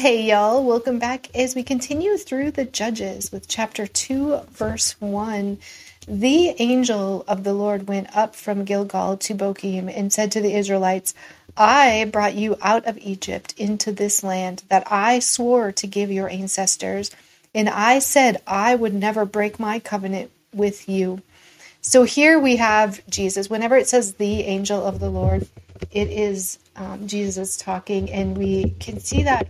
Hey, y'all, welcome back as we continue through the Judges with chapter 2, verse 1. The angel of the Lord went up from Gilgal to Bochim and said to the Israelites, I brought you out of Egypt into this land that I swore to give your ancestors, and I said I would never break my covenant with you. So here we have Jesus. Whenever it says the angel of the Lord, it is um, Jesus talking, and we can see that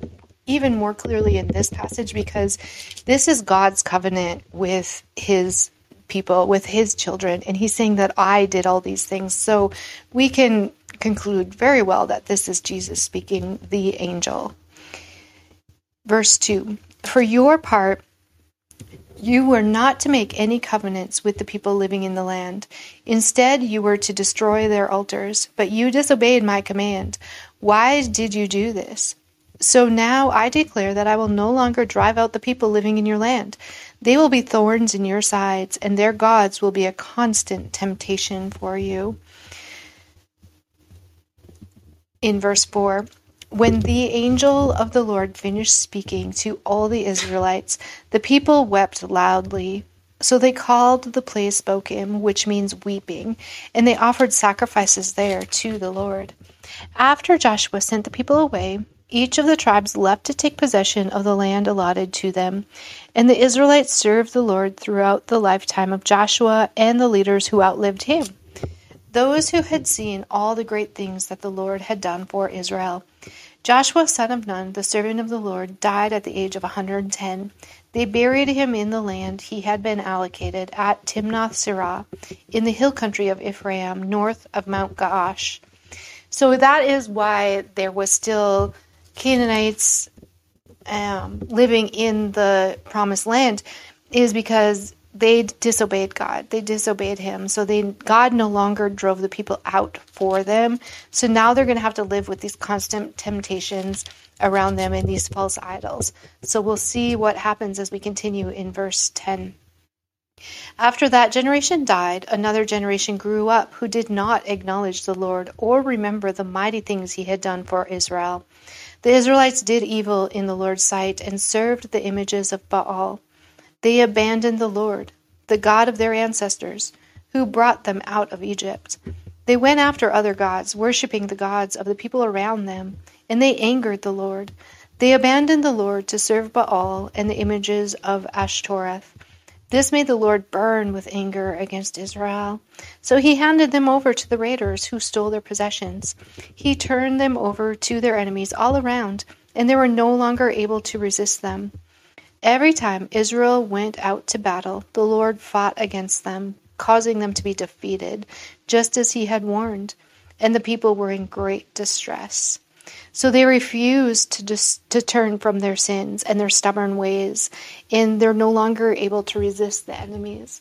even more clearly in this passage because this is God's covenant with his people, with his children, and he's saying that I did all these things. So we can conclude very well that this is Jesus speaking, the angel. Verse 2 For your part, you were not to make any covenants with the people living in the land. Instead, you were to destroy their altars, but you disobeyed my command. Why did you do this? So now I declare that I will no longer drive out the people living in your land. They will be thorns in your sides, and their gods will be a constant temptation for you. In verse 4, when the angel of the Lord finished speaking to all the Israelites, the people wept loudly. So they called the place Bochim, which means weeping, and they offered sacrifices there to the Lord. After Joshua sent the people away, each of the tribes left to take possession of the land allotted to them, and the Israelites served the Lord throughout the lifetime of Joshua and the leaders who outlived him. Those who had seen all the great things that the Lord had done for Israel. Joshua, son of Nun, the servant of the Lord, died at the age of a 110. They buried him in the land he had been allocated at Timnath Serah, in the hill country of Ephraim, north of Mount Gaash. So that is why there was still Canaanites um, living in the promised land is because they disobeyed God. They disobeyed Him. So they God no longer drove the people out for them. So now they're going to have to live with these constant temptations around them and these false idols. So we'll see what happens as we continue in verse 10. After that generation died, another generation grew up who did not acknowledge the Lord or remember the mighty things he had done for Israel. The Israelites did evil in the Lord's sight and served the images of Baal. They abandoned the Lord, the God of their ancestors, who brought them out of Egypt. They went after other gods, worshipping the gods of the people around them, and they angered the Lord. They abandoned the Lord to serve Baal and the images of Ashtoreth. This made the Lord burn with anger against Israel. So he handed them over to the raiders who stole their possessions. He turned them over to their enemies all around, and they were no longer able to resist them. Every time Israel went out to battle, the Lord fought against them, causing them to be defeated, just as he had warned, and the people were in great distress. So they refuse to just to turn from their sins and their stubborn ways, and they're no longer able to resist the enemies.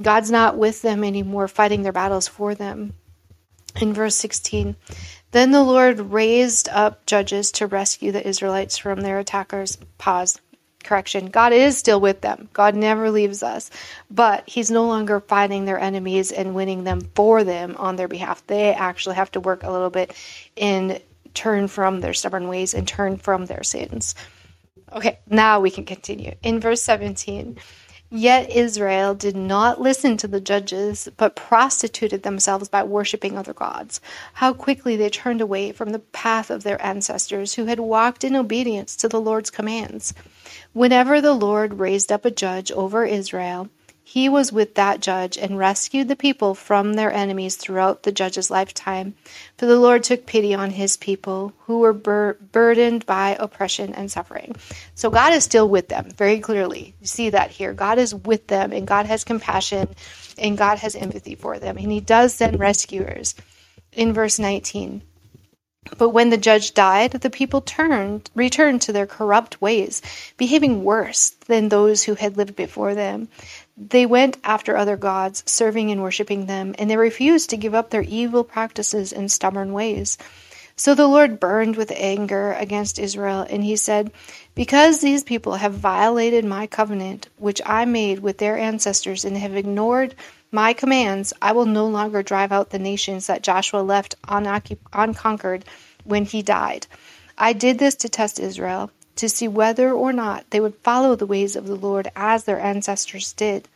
God's not with them anymore, fighting their battles for them. In verse 16, then the Lord raised up judges to rescue the Israelites from their attackers. Pause. Correction. God is still with them. God never leaves us. But He's no longer fighting their enemies and winning them for them on their behalf. They actually have to work a little bit in turn from their stubborn ways and turn from their sins. Okay, now we can continue. In verse 17, yet Israel did not listen to the judges, but prostituted themselves by worshiping other gods. How quickly they turned away from the path of their ancestors who had walked in obedience to the Lord's commands. Whenever the Lord raised up a judge over Israel, he was with that judge and rescued the people from their enemies throughout the judge's lifetime. For the Lord took pity on his people who were bur- burdened by oppression and suffering. So God is still with them, very clearly. You see that here. God is with them, and God has compassion, and God has empathy for them. And he does send rescuers. In verse 19, but when the judge died, the people turned, returned to their corrupt ways, behaving worse than those who had lived before them. They went after other gods, serving and worshipping them, and they refused to give up their evil practices and stubborn ways. So the Lord burned with anger against Israel, and he said, Because these people have violated my covenant, which I made with their ancestors, and have ignored my commands, I will no longer drive out the nations that Joshua left unconquered when he died. I did this to test Israel to see whether or not they would follow the ways of the Lord as their ancestors did.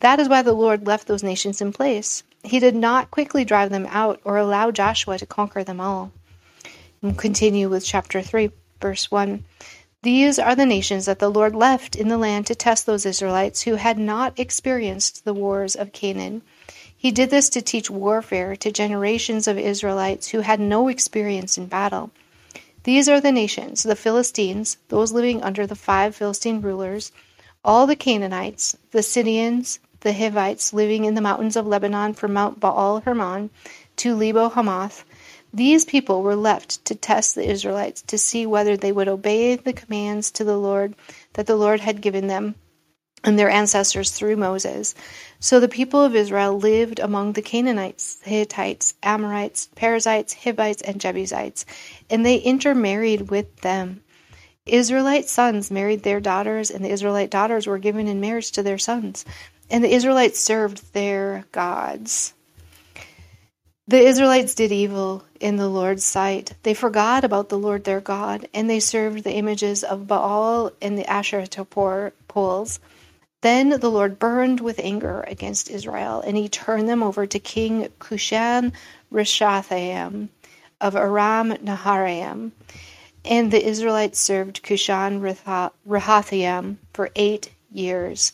That is why the Lord left those nations in place. He did not quickly drive them out or allow Joshua to conquer them all. We'll continue with chapter 3, verse 1. These are the nations that the Lord left in the land to test those Israelites who had not experienced the wars of Canaan. He did this to teach warfare to generations of Israelites who had no experience in battle. These are the nations the Philistines, those living under the five Philistine rulers, all the Canaanites, the Sidonians, the Hivites living in the mountains of Lebanon from Mount Baal Hermon to Lebo Hamath, these people were left to test the Israelites to see whether they would obey the commands to the Lord that the Lord had given them and their ancestors through Moses. So the people of Israel lived among the Canaanites, Hittites, Amorites, Perizzites, Hivites, and Jebusites, and they intermarried with them. Israelite sons married their daughters, and the Israelite daughters were given in marriage to their sons. And the Israelites served their gods. The Israelites did evil in the Lord's sight. They forgot about the Lord their God, and they served the images of Baal and the Asherah poles. Then the Lord burned with anger against Israel, and he turned them over to King Cushan Rishathaim of Aram Naharaim. And the Israelites served Cushan Rishathaim for eight years.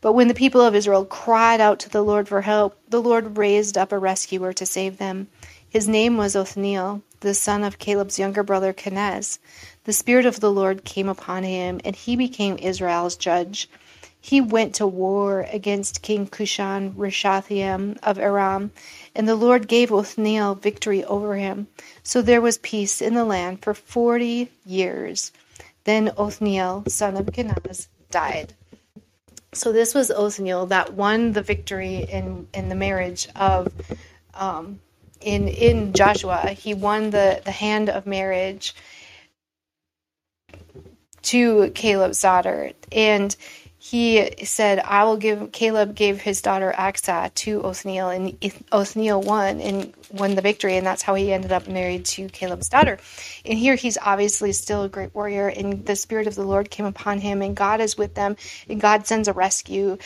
But when the people of Israel cried out to the Lord for help, the Lord raised up a rescuer to save them. His name was Othniel, the son of Caleb's younger brother Kenaz. The Spirit of the Lord came upon him, and he became Israel's judge. He went to war against King Cushan Rishathaim of Aram, and the Lord gave Othniel victory over him. So there was peace in the land for forty years. Then Othniel, son of Kenaz, died. So this was Othniel that won the victory in in the marriage of um, in in Joshua. He won the the hand of marriage to Caleb's daughter, and he said, I will give, Caleb gave his daughter Acsah to Othniel, and Othniel won and won the victory, and that's how he ended up married to Caleb's daughter. And here he's obviously still a great warrior, and the Spirit of the Lord came upon him, and God is with them, and God sends a rescue.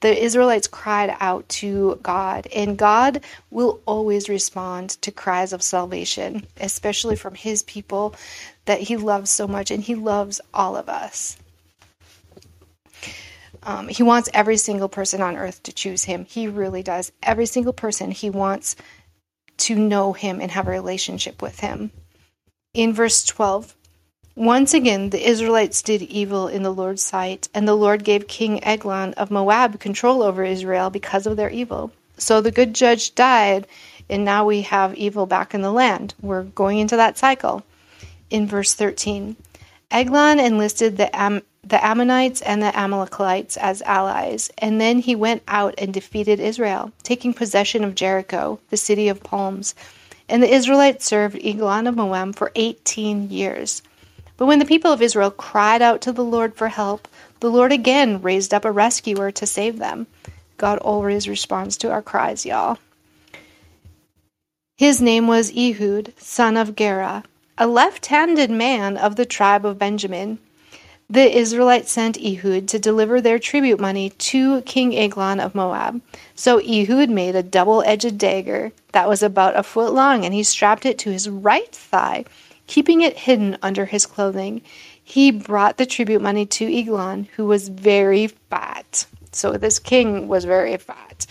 The Israelites cried out to God, and God will always respond to cries of salvation, especially from his people that he loves so much, and he loves all of us. Um, he wants every single person on earth to choose him. He really does. Every single person, he wants to know him and have a relationship with him. In verse 12, once again the Israelites did evil in the Lord's sight, and the Lord gave King Eglon of Moab control over Israel because of their evil. So the good judge died, and now we have evil back in the land. We're going into that cycle. In verse 13, Eglon enlisted the Am- the Ammonites and the Amalekites as allies, and then he went out and defeated Israel, taking possession of Jericho, the city of palms. And the Israelites served Eglon of Moab for 18 years. But when the people of Israel cried out to the Lord for help, the Lord again raised up a rescuer to save them. God always responds to our cries, y'all. His name was Ehud, son of Gera, a left handed man of the tribe of Benjamin. The Israelites sent Ehud to deliver their tribute money to King Eglon of Moab. So Ehud made a double edged dagger that was about a foot long, and he strapped it to his right thigh, keeping it hidden under his clothing. He brought the tribute money to Eglon, who was very fat. So this king was very fat.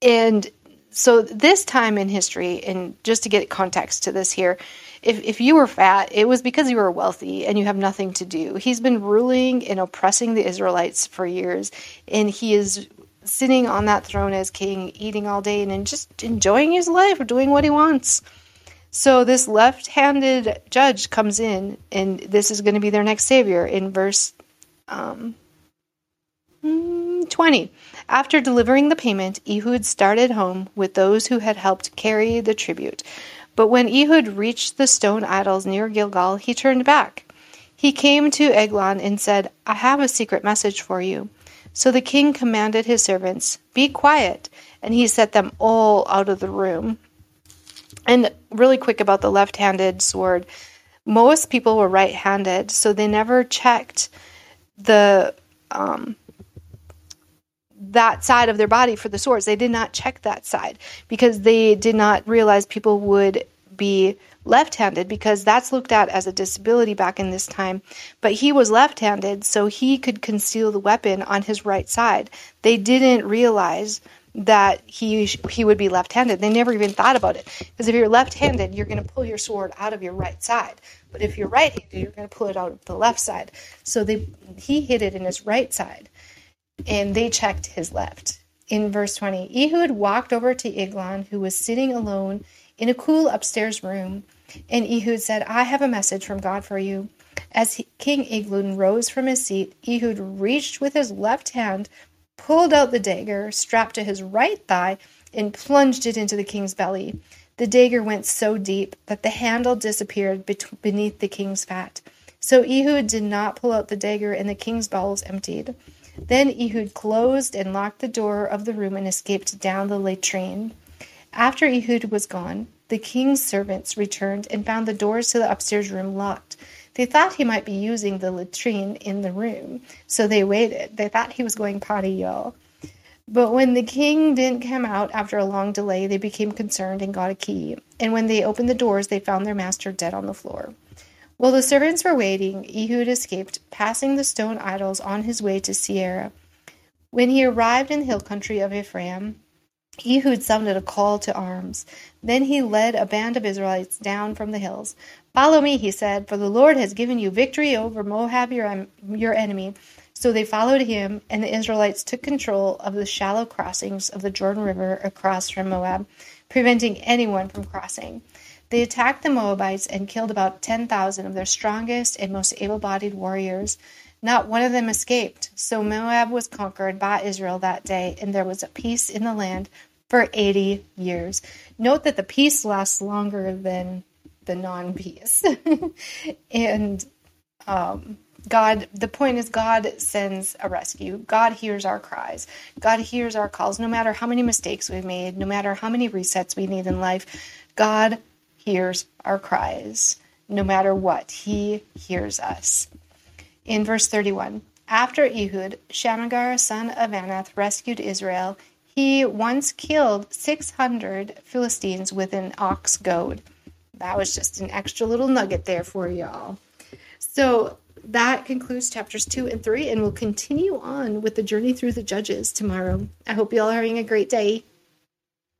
And so this time in history, and just to get context to this here, if, if you were fat, it was because you were wealthy and you have nothing to do. He's been ruling and oppressing the Israelites for years, and he is sitting on that throne as king, eating all day and just enjoying his life, or doing what he wants. So this left-handed judge comes in, and this is going to be their next savior in verse um, 20. After delivering the payment, Ehud started home with those who had helped carry the tribute. But when Ehud reached the stone idols near Gilgal, he turned back. He came to Eglon and said, I have a secret message for you. So the king commanded his servants, Be quiet, and he set them all out of the room. And really quick about the left handed sword. most people were right-handed, so they never checked the um, that side of their body for the swords. They did not check that side because they did not realize people would be left handed because that's looked at as a disability back in this time. But he was left handed, so he could conceal the weapon on his right side. They didn't realize that he he would be left-handed. They never even thought about it because if you're left-handed, you're going to pull your sword out of your right side. But if you're right-handed, you're going to pull it out of the left side. So they he hit it in his right side and they checked his left. In verse 20, Ehud walked over to Eglon, who was sitting alone in a cool upstairs room, and Ehud said, I have a message from God for you. As King Eglon rose from his seat, Ehud reached with his left hand, pulled out the dagger strapped to his right thigh, and plunged it into the king's belly. The dagger went so deep that the handle disappeared beneath the king's fat. So Ehud did not pull out the dagger, and the king's bowels emptied. Then Ehud closed and locked the door of the room and escaped down the latrine. After Ehud was gone, the king's servants returned and found the doors to the upstairs room locked. They thought he might be using the latrine in the room, so they waited. They thought he was going potty, y'all. But when the king didn't come out after a long delay, they became concerned and got a key. And when they opened the doors, they found their master dead on the floor. While the servants were waiting, Ehud escaped, passing the stone idols on his way to Seir. When he arrived in the hill country of Ephraim, Ehud sounded a call to arms. Then he led a band of Israelites down from the hills. Follow me, he said, for the Lord has given you victory over Moab, your, your enemy. So they followed him, and the Israelites took control of the shallow crossings of the Jordan River across from Moab, preventing anyone from crossing. They attacked the Moabites and killed about 10,000 of their strongest and most able bodied warriors. Not one of them escaped. So Moab was conquered by Israel that day, and there was a peace in the land for 80 years. Note that the peace lasts longer than the non peace. and um, God, the point is, God sends a rescue. God hears our cries. God hears our calls, no matter how many mistakes we've made, no matter how many resets we need in life. God hears our cries. No matter what, he hears us. In verse 31, after Ehud, Shamgar, son of Anath, rescued Israel, he once killed 600 Philistines with an ox goad. That was just an extra little nugget there for y'all. So that concludes chapters 2 and 3, and we'll continue on with the journey through the judges tomorrow. I hope you all are having a great day.